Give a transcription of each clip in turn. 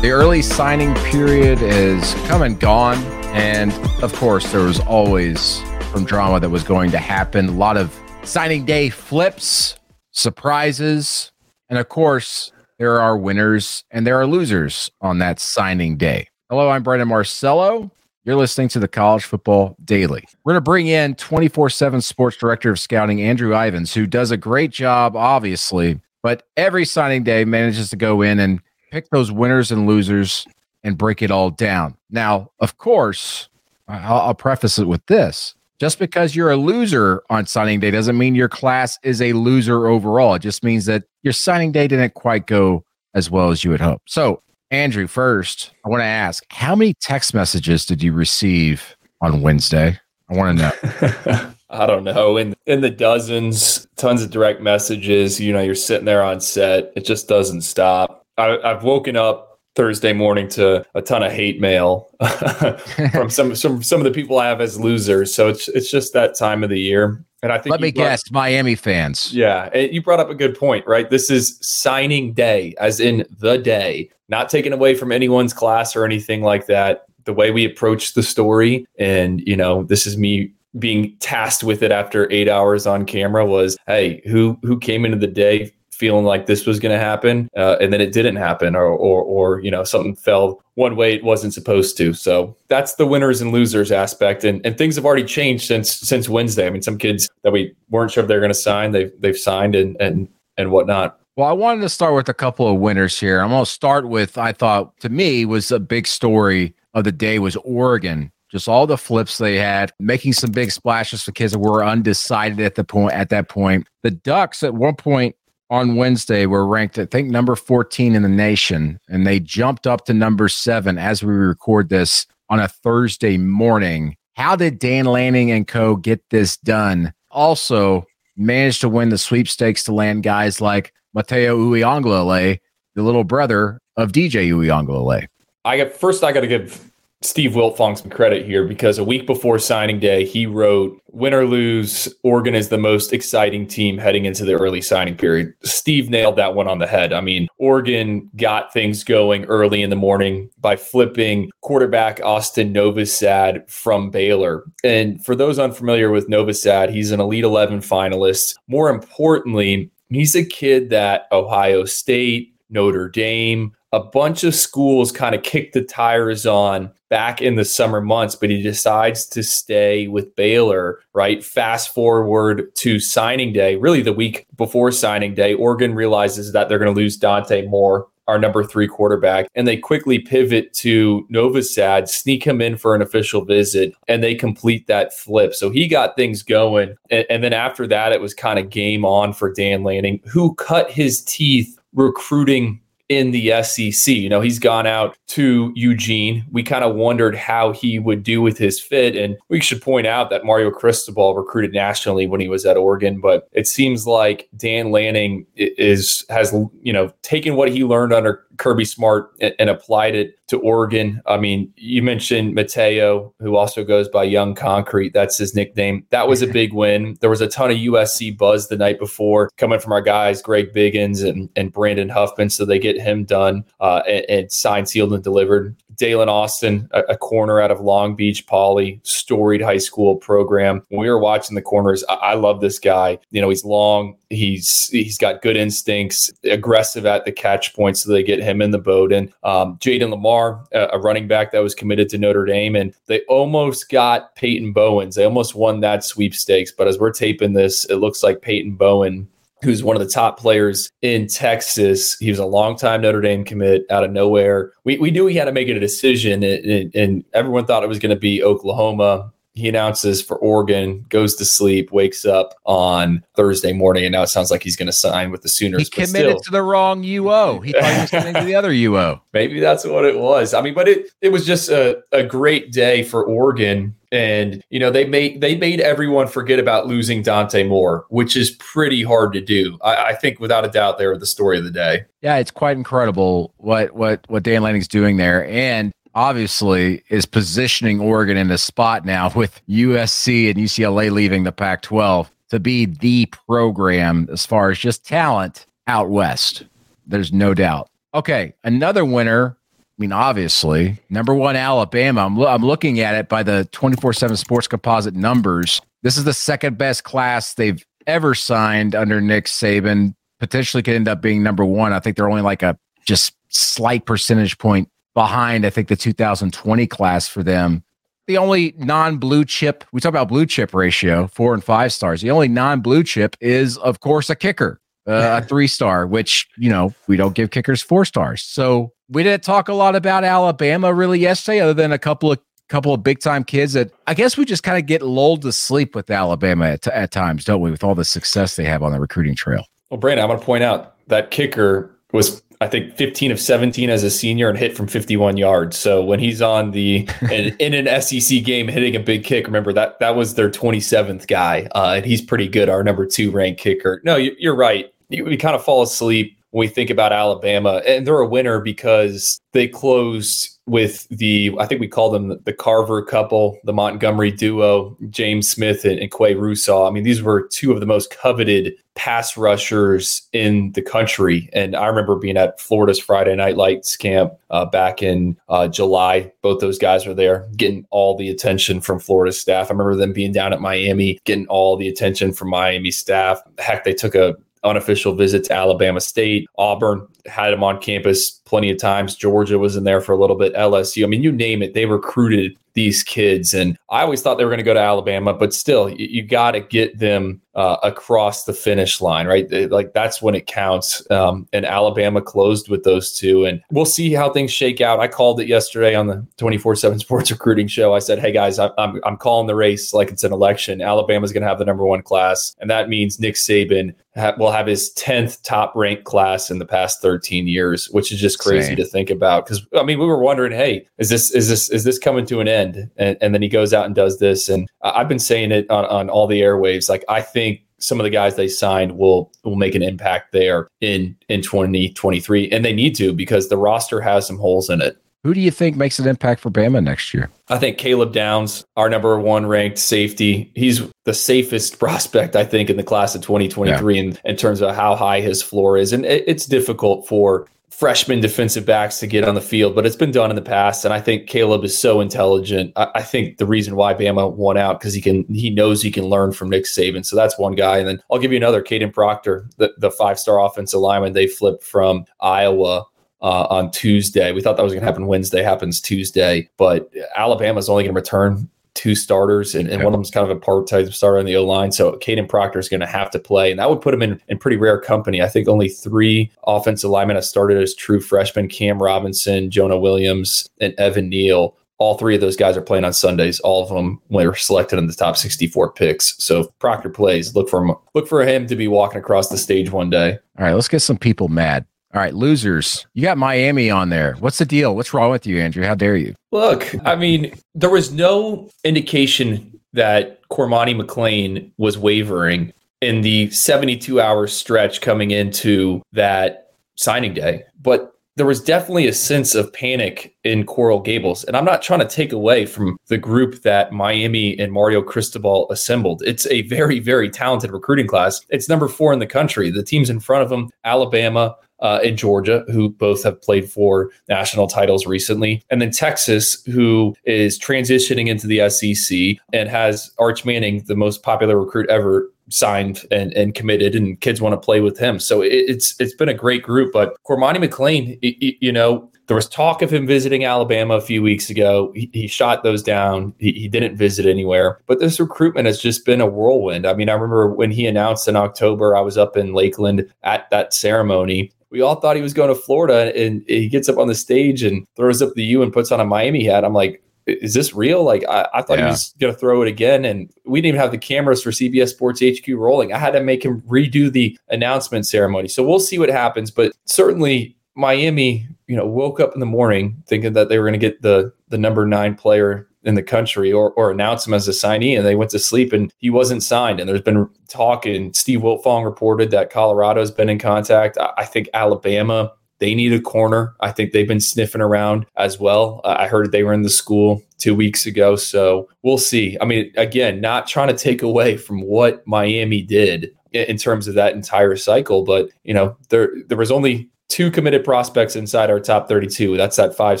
The early signing period is come and gone. And of course, there was always some drama that was going to happen. A lot of signing day flips, surprises. And of course, there are winners and there are losers on that signing day. Hello, I'm Brandon Marcello. You're listening to the College Football Daily. We're going to bring in 24 7 sports director of scouting, Andrew Ivins, who does a great job, obviously, but every signing day manages to go in and pick those winners and losers and break it all down. Now, of course, I'll, I'll preface it with this. Just because you're a loser on signing day doesn't mean your class is a loser overall. It just means that your signing day didn't quite go as well as you had hoped. So, Andrew, first, I want to ask how many text messages did you receive on Wednesday? I want to know. I don't know. In in the dozens, tons of direct messages. You know, you're sitting there on set. It just doesn't stop. I, I've woken up Thursday morning to a ton of hate mail from some some some of the people I have as losers. So it's it's just that time of the year. And I think Let me brought- guess, Miami fans. Yeah, and you brought up a good point, right? This is signing day, as in the day, not taken away from anyone's class or anything like that. The way we approach the story, and you know, this is me being tasked with it after eight hours on camera. Was hey, who who came into the day feeling like this was going to happen, uh, and then it didn't happen, or or or you know, something fell one way it wasn't supposed to. So that's the winners and losers aspect, and and things have already changed since since Wednesday. I mean, some kids that we weren't sure if they're going to sign, they've they've signed and and and whatnot. Well, I wanted to start with a couple of winners here. I'm going to start with I thought to me was a big story of the day was Oregon. Just all the flips they had, making some big splashes for kids that were undecided at the point at that point. The Ducks at one point on Wednesday we were ranked, I think, number 14 in the nation, and they jumped up to number seven as we record this on a Thursday morning. How did Dan Lanning and co get this done? Also, managed to win the sweepstakes to land guys like Mateo Uiagalelei, the little brother of DJ Uiagalelei. I got first. I got to give Steve Wiltfong some credit here because a week before signing day, he wrote, "Win or lose, Oregon is the most exciting team heading into the early signing period." Steve nailed that one on the head. I mean, Oregon got things going early in the morning by flipping quarterback Austin Novosad from Baylor. And for those unfamiliar with Novosad, he's an Elite 11 finalist. More importantly, he's a kid that Ohio State, Notre Dame, a bunch of schools kind of kicked the tires on back in the summer months, but he decides to stay with Baylor, right? Fast forward to signing day, really the week before signing day, Oregon realizes that they're going to lose Dante Moore. Our number three quarterback, and they quickly pivot to Novosad, sneak him in for an official visit, and they complete that flip. So he got things going. And, and then after that, it was kind of game on for Dan Lanning, who cut his teeth recruiting in the SEC. You know, he's gone out to Eugene. We kind of wondered how he would do with his fit. And we should point out that Mario Cristobal recruited nationally when he was at Oregon, but it seems like Dan Lanning is has, you know, taken what he learned under Kirby Smart and, and applied it to Oregon. I mean, you mentioned Mateo, who also goes by Young Concrete. That's his nickname. That was a big win. There was a ton of USC buzz the night before coming from our guys, Greg Biggins and, and Brandon Huffman. So they get him done uh, and, and signed, sealed, and delivered. Dalen Austin, a, a, corner out of Long Beach Poly, storied high school program. When we were watching the corners, I, I love this guy. You know, he's long, he's he's got good instincts, aggressive at the catch point, so they get him in the boat. And um, Jayden Limar, a, a running back that was committed to Notre Dame, and they almost got Peyton Bowens. They almost won that sweepstakes. But as we're taping this, it looks like Peyton Bowen who's one of the top players in Texas. He was a longtime Notre Dame commit out of nowhere. We, we knew he had to make a decision, and, and everyone thought it was going to be Oklahoma he announces for Oregon, goes to sleep, wakes up on Thursday morning, and now it sounds like he's going to sign with the Sooners. He committed still, to the wrong UO. He thought he was committing to the other UO. Maybe that's what it was. I mean, but it it was just a, a great day for Oregon. And you know they made they made everyone forget about losing Dante Moore, which is pretty hard to do. I, I think without a doubt they were the story of the day. Yeah, it's quite incredible what what what Dan Lanning's doing there, and obviously is positioning Oregon in a spot now with USC and UCLA leaving the Pac 12 to be the program as far as just talent out west. There's no doubt. Okay, another winner. I mean, obviously, number one, Alabama. I'm, lo- I'm looking at it by the 24 7 sports composite numbers. This is the second best class they've ever signed under Nick Saban. Potentially could end up being number one. I think they're only like a just slight percentage point behind, I think, the 2020 class for them. The only non blue chip, we talk about blue chip ratio, four and five stars. The only non blue chip is, of course, a kicker, uh, a three star, which, you know, we don't give kickers four stars. So we didn't talk a lot about Alabama really yesterday, other than a couple of couple of big time kids that I guess we just kind of get lulled to sleep with Alabama at, at times, don't we? With all the success they have on the recruiting trail. Well, Brandon, I'm going to point out that kicker was I think 15 of 17 as a senior and hit from 51 yards. So when he's on the in, in, an SEC game hitting a big kick, remember that that was their 27th guy, uh, and he's pretty good. Our number two ranked kicker. No, you, you're right. We kind of fall asleep when we think about Alabama, and they're a winner because they closed with the I think we call them the Carver couple, the Montgomery duo, James Smith and, and Qua Russaw. I mean, these were two of the most coveted pass rushers in the country. And I remember being at Florida's Friday Night Lights camp uh, back in uh, July. Both those guys were there, getting all the attention from Florida staff. I remember them being down at Miami, getting all the attention from Miami staff. Heck, they took a unofficial visit to Alabama State. Auburn had him on campus plenty of times. Georgia was in there for a little bit. LSU. I mean, you name it. They recruited these kids. And I always thought they were going to go to Alabama, but still, you, you got to get them uh, across the finish line, right? Like that's when it counts. Um, and Alabama closed with those two. And we'll see how things shake out. I called it yesterday on the 24 7 sports recruiting show. I said, hey guys, I'm, I'm, I'm calling the race like it's an election. Alabama's going to have the number one class. And that means Nick Saban ha- will have his 10th top ranked class in the past 13 years, which is just crazy Same. to think about. Cause I mean, we were wondering, hey, is this, is this, is this coming to an end? end. And, and then he goes out and does this. And I've been saying it on, on all the airwaves. Like, I think some of the guys they signed will will make an impact there in in 2023 and they need to because the roster has some holes in it who do you think makes an impact for Bama next year? I think Caleb Downs, our number one ranked safety. He's the safest prospect, I think, in the class of 2023 yeah. in, in terms of how high his floor is. And it, it's difficult for freshman defensive backs to get on the field, but it's been done in the past. And I think Caleb is so intelligent. I, I think the reason why Bama won out because he can he knows he can learn from Nick Saban. So that's one guy. And then I'll give you another, Kadyn Proctor, the, the five star offensive lineman they flipped from Iowa. Uh, on Tuesday, we thought that was going to happen Wednesday. Happens Tuesday, but Alabama's only going to return two starters, and, and one of them's kind of a part-time starter on the O line. So Kadyn Proctor is going to have to play, and that would put him in, in pretty rare company. I think only three offensive linemen have started as true freshmen: Cam Robinson, Jonah Williams, and Evan Neal. All three of those guys are playing on Sundays. All of them were selected in the top 64 picks. So if Proctor plays, look for him. Look for him to be walking across the stage one day. All right, let's get some people mad. All right, losers. You got Miami on there. What's the deal? What's wrong with you, Andrew? How dare you? Look, I mean, there was no indication that Cormani McClain was wavering in the 72 hour stretch coming into that signing day. But there was definitely a sense of panic in Coral Gables. And I'm not trying to take away from the group that Miami and Mario Cristobal assembled. It's a very, very talented recruiting class. It's number four in the country. The teams in front of them, Alabama, uh, in Georgia, who both have played for national titles recently, and then Texas, who is transitioning into the SEC and has Arch Manning, the most popular recruit ever, signed and, and committed and kids want to play with him. So it, it's it's been a great group. But Cormani McClain, you know, there was talk of him visiting Alabama a few weeks ago. He, he shot those down. He, he, didn't visit anywhere. But this recruitment has just been a whirlwind. I mean, I remember when he announced in October, I was up in Lakeland at that ceremony. We all thought he was going to Florida, and he gets up on the stage and throws up the U and puts on a Miami hat. I'm like, is this real? Like I, I thought yeah. he was going to throw it again, and we didn't even have the cameras for CBS Sports HQ rolling. I had to make him redo the announcement ceremony. So we'll see what happens, but certainly Miami, you know, woke up in the morning thinking that they were going to get the the number nine player in the country or, or announce him as a signee and they went to sleep and he wasn't signed and there's been talk and steve wiltfong reported that colorado's been in contact I, I think alabama they need a corner. I think they've been sniffing around as well. Uh, I heard they were in the school two weeks ago. So we'll see. I mean, again, not trying to take away from what Miami did in terms of that entire cycle, but you know, there there was only two committed prospects inside our top 32. That's that five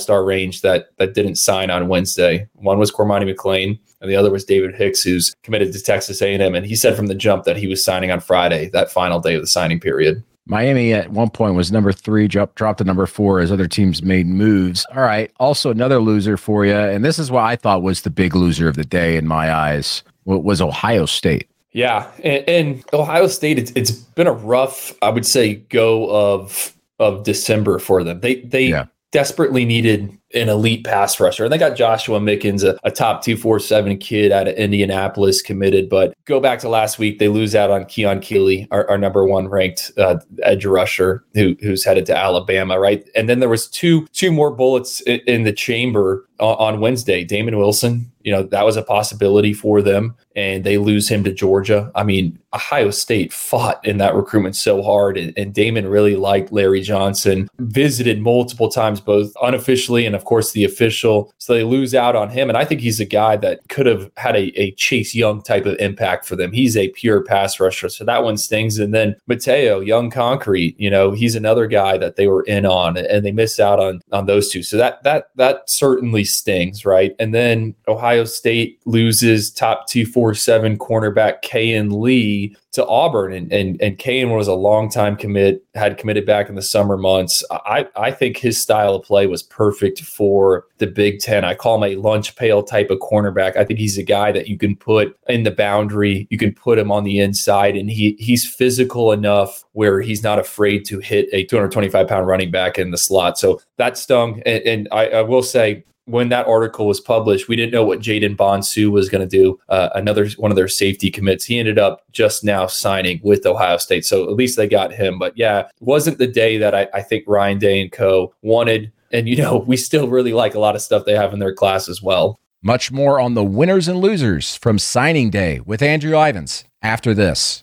star range that that didn't sign on Wednesday. One was Cormani McClain, and the other was David Hicks, who's committed to Texas A&M. And he said from the jump that he was signing on Friday, that final day of the signing period. Miami at one point was number three, dropped, dropped to number four as other teams made moves. All right. Also, another loser for you. And this is what I thought was the big loser of the day in my eyes was Ohio State. Yeah. And, and Ohio State, it's, it's been a rough, I would say, go of of December for them. They they yeah. desperately needed an elite pass rusher. And they got Joshua Mickens, a, a, top 247 kid out of Indianapolis, committed. But go back to last week, they lose out on Keon Keeley, our, our number one ranked uh, edge rusher, who, who's headed to Alabama, right? And then there was two two more bullets in, in the chamber on, Wednesday. Damon Wilson, you know, that was a possibility for them, and they lose him to Georgia. I mean, Ohio State fought in that recruitment so hard, and, and Damon really liked Larry Johnson, visited multiple times, both unofficially and of course, the official. So they lose out on him. And I think he's a guy that could have had a, a Chase Young type of impact for them. He's a pure pass rusher. So that one stings. And then Mateo, Young Concrete, you know, he's another guy that they were in on and they miss out on on those two. So that that that certainly stings, right? And then Ohio State loses top 247 cornerback Kayin Lee to Auburn, and and and Kayin was a long time commit, had committed back in the summer months. I I think his style of play was perfect for the Big Ten. I call him a lunch pail type of cornerback. I think he's a guy that you can put in the boundary, you can put him on the inside, and he he's physical enough where he's not afraid to hit a 225 pound running back in the slot. So that stung, and, and I, I will say when that article was published, we didn't know what Jayden Bonsu was going to do. Uh, another one of their safety commits. He ended up just now signing with Ohio State, so at least they got him. But yeah, wasn't the day that I, I think Ryan Day and Co. wanted. And you know, we still really like a lot of stuff they have in their class as well. Much more on the winners and losers from signing day with Andrew Ivins after this.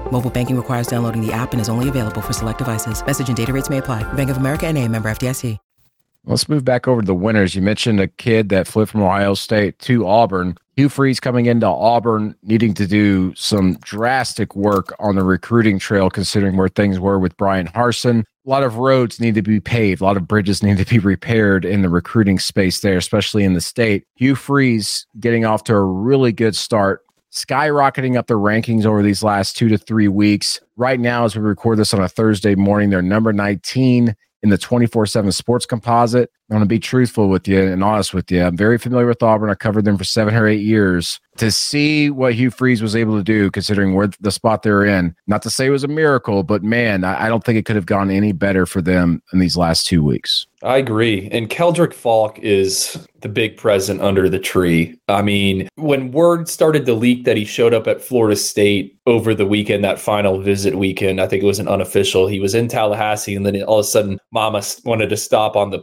Mobile banking requires downloading the app and is only available for select devices. Message and data rates may apply. Bank of America and a member FDIC. Let's move back over to the winners. You mentioned a kid that flipped from Ohio State to Auburn. Hugh Freeze coming into Auburn, needing to do some drastic work on the recruiting trail, considering where things were with Bryan Harsin. A lot of roads need to be paved, a lot of bridges need to be repaired in the recruiting space there, especially in the state. Hugh Freeze getting off to a really good start, skyrocketing up the rankings over these last two to three weeks. Right now, as we record this on a Thursday morning, they're number 19 in the 24 7 sports composite, I'm going to be truthful with you and honest with you. I'm very familiar with Auburn. I covered them for seven or eight years. To see what Hugh Freeze was able to do, considering where the spot they're in, not to say it was a miracle, but man, I don't think it could have gone any better for them in these last two weeks. I agree. And Keldric Faulk is the big present under the tree. I mean, when word started to leak that he showed up at Florida State over the weekend, that final visit weekend, I think it was an unofficial. He was in Tallahassee, and then all of a sudden, Mama wanted to stop on the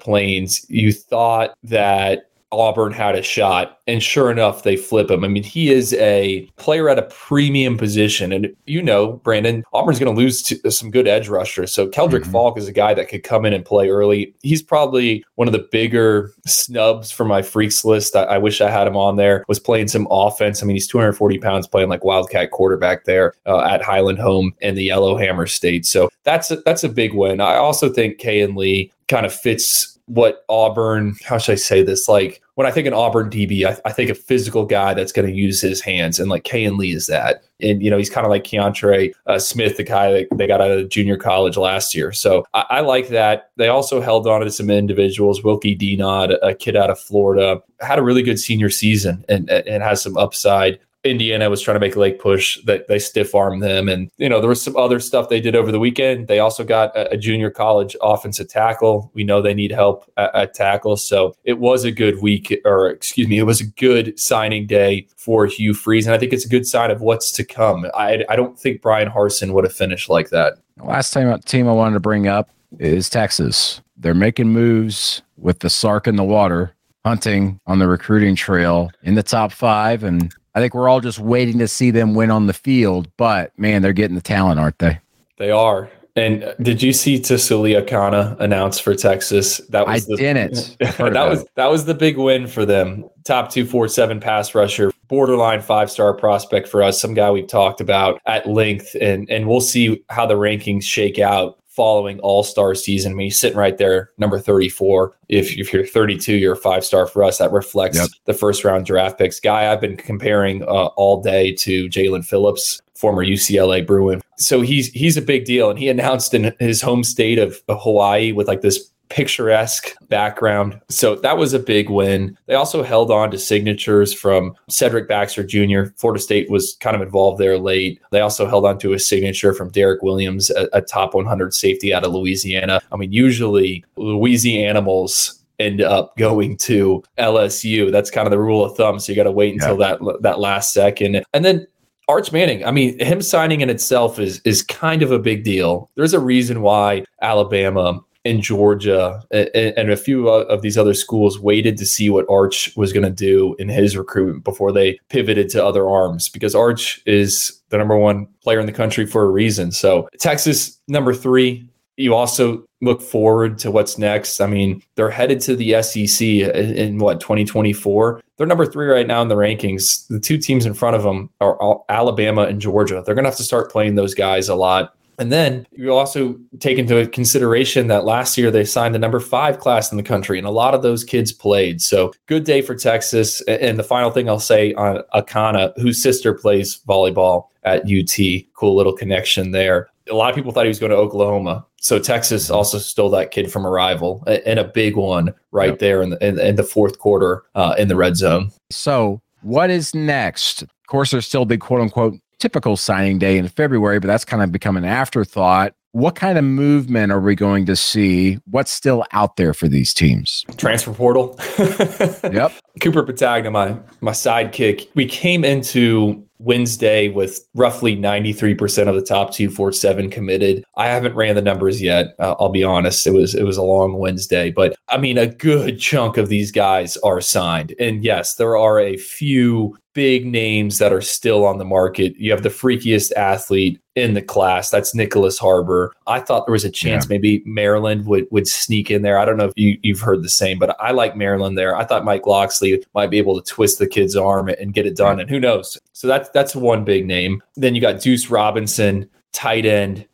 You thought that Auburn had a shot. And sure enough, they flip him. I mean, he is a player at a premium position. And you know, Brandon, Auburn's going to lose to some good edge rushers. So Keldric mm-hmm. Faulk is a guy that could come in and play early. He's probably one of the bigger snubs for my freaks list. I, I wish I had him on there. Was playing some offense. I mean, he's 240 pounds playing like Wildcat quarterback there uh, at Highland Home in the Yellowhammer State. So that's a, that's a big win. I also think Kayin Lee kind of fits what Auburn, how should I say this? Like when I think an Auburn DB, I, I think a physical guy that's going to use his hands, and like Kayin Lee is that. And you know, he's kind of like Keontre uh, Smith, the guy that they got out of junior college last year. So I, I, like that. They also held on to some individuals. Wilkie Denaud, a kid out of Florida, had a really good senior season and and has some upside. Indiana was trying to make a late push that they stiff armed them. And, you know, there was some other stuff they did over the weekend. They also got a, a junior college offensive tackle. We know they need help at, at, tackle. So it was a good week, or excuse me, it was a good signing day for Hugh Freeze. And I think it's a good sign of what's to come. I, I don't think Bryan Harsin would have finished like that. Last time team I wanted to bring up is Texas. They're making moves with the Sark in the water hunting on the recruiting trail in the top five. And I think we're all just waiting to see them win on the field. But man, they're getting the talent, aren't they? They are. And uh, did you see Tausili Akana announce for Texas? That was I the, didn't. that was that was the big win for them. Top two four seven pass rusher, borderline five star prospect for us. Some guy we've talked about at length, and and we'll see how the rankings shake out following All Star season. I mean, he's sitting right there, number 34. If, if you're 32, you're a five star for us. That reflects yep. the first round draft picks. Guy I've been comparing uh, all day to Jaelan Phillips, former UCLA Bruin. So he's he's a big deal, and he announced in his home state of Hawaii with like this picturesque background. So that was a big win. They also held on to signatures from Cedric Baxter Jr. Florida State was kind of involved there late. They also held on to a signature from Derek Williams, a, a top 100 safety out of Louisiana. I mean, usually Louisiana animals end up going to LSU. That's kind of the rule of thumb. So you got to wait until yeah. that that last second. And then Arch Manning, I mean, him signing in itself is is kind of a big deal. There's a reason why Alabama in Georgia and, and, a few of these other schools waited to see what Arch was going to do in his recruitment before they pivoted to other arms because Arch is the number one player in the country for a reason. So Texas, number three. You also look forward to what's next. I mean, they're headed to the SEC in, in what 2024. They're number three right now in the rankings. The two teams in front of them are Alabama and Georgia. They're going to have to start playing those guys a lot and then you also take into consideration that last year they signed the number five class in the country, and a lot of those kids played. So good day for Texas. And the final thing I'll say on Akana, whose sister plays volleyball at UT, cool little connection there. A lot of people thought he was going to Oklahoma. So Texas also stole that kid from a rival and a big one right yep. there in the, in, in, the fourth quarter uh, in the red zone. So what is next? Of course, there's still big quote unquote typical signing day in February, but that's kind of become an afterthought. What kind of movement are we going to see? What's still out there for these teams? Transfer portal. yep. Cooper Petagna, my my sidekick. We came into Wednesday with roughly 93% of the top 247 committed. I haven't ran the numbers yet. Uh, I'll be honest. It was it was a long Wednesday, but I mean a good chunk of these guys are signed. And yes, there are a few big names that are still on the market. You have the freakiest athlete in the class. That's Nyckoles Harbor. I thought there was a chance yeah. maybe Maryland would would sneak in there. I don't know if you, you've heard the same, but I like Maryland there. I thought Mike Locksley might be able to twist the kid's arm and get it done. And who knows? So that's that's one big name. Then you got Deuce Robinson, tight end.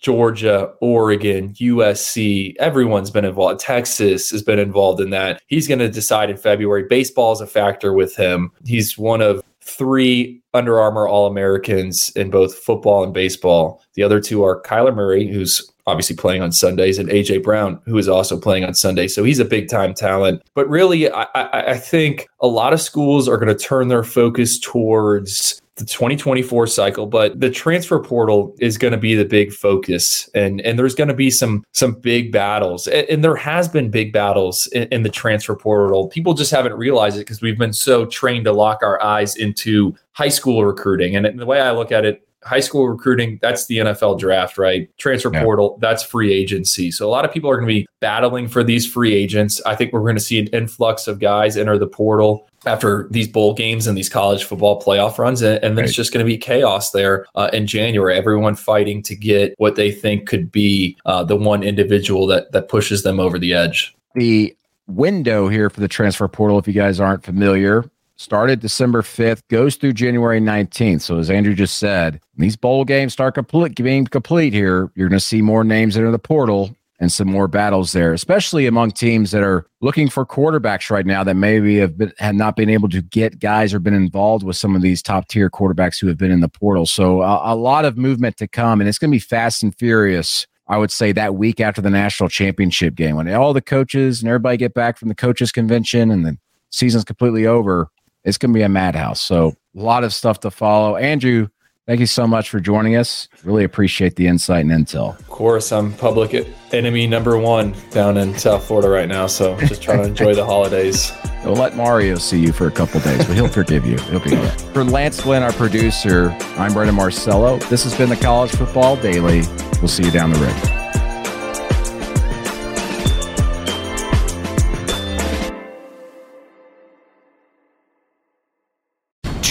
Georgia, Oregon, USC, everyone's been involved. Texas has been involved in that. He's going to decide in February. Baseball is a factor with him. He's one of three Under Armour All Americans in both football and baseball. The other two are Kyler Murray, who's obviously playing on Sundays, and AJ Brown, who is also playing on Sundays. So he's a big time talent. But really, I, I, I think a lot of schools are going to turn their focus towards the 2024 cycle, but the transfer portal is going to be the big focus, and and there's going to be some some big battles, and, and there has been big battles in, in the transfer portal. People just haven't realized it because we've been so trained to lock our eyes into high school recruiting, and the way I look at it, high school recruiting, that's the NFL draft, right? Transfer yeah. portal, that's free agency. So a lot of people are going to be battling for these free agents. I think we're going to see an influx of guys enter the portal after these bowl games and these college football playoff runs. And, and then right. it's just going to be chaos there uh, in January. Everyone fighting to get what they think could be uh, the one individual that, that pushes them over the edge. The window here for the transfer portal, if you guys aren't familiar, started December 5th, goes through January 19th. So as Andrew just said, these bowl games start complete, being complete here, you're going to see more names enter the portal and some more battles there, especially among teams that are looking for quarterbacks right now that maybe have, been, have not been able to get guys or been involved with some of these top tier quarterbacks who have been in the portal. So a, a lot of movement to come, and it's going to be fast and furious. I would say that week after the national championship game, when all the coaches and everybody get back from the coaches convention and the season's completely over, it's going to be a madhouse. So a lot of stuff to follow. Andrew, thank you so much for joining us. Really appreciate the insight and intel. Of course, I'm public enemy number one down in South Florida right now. So just trying to enjoy the holidays. We'll let Mario see you for a couple days, but he'll forgive you. He'll be good. For Lance Glenn, our producer, I'm Brandon Marcello. This has been the College Football Daily. We'll see you down the road.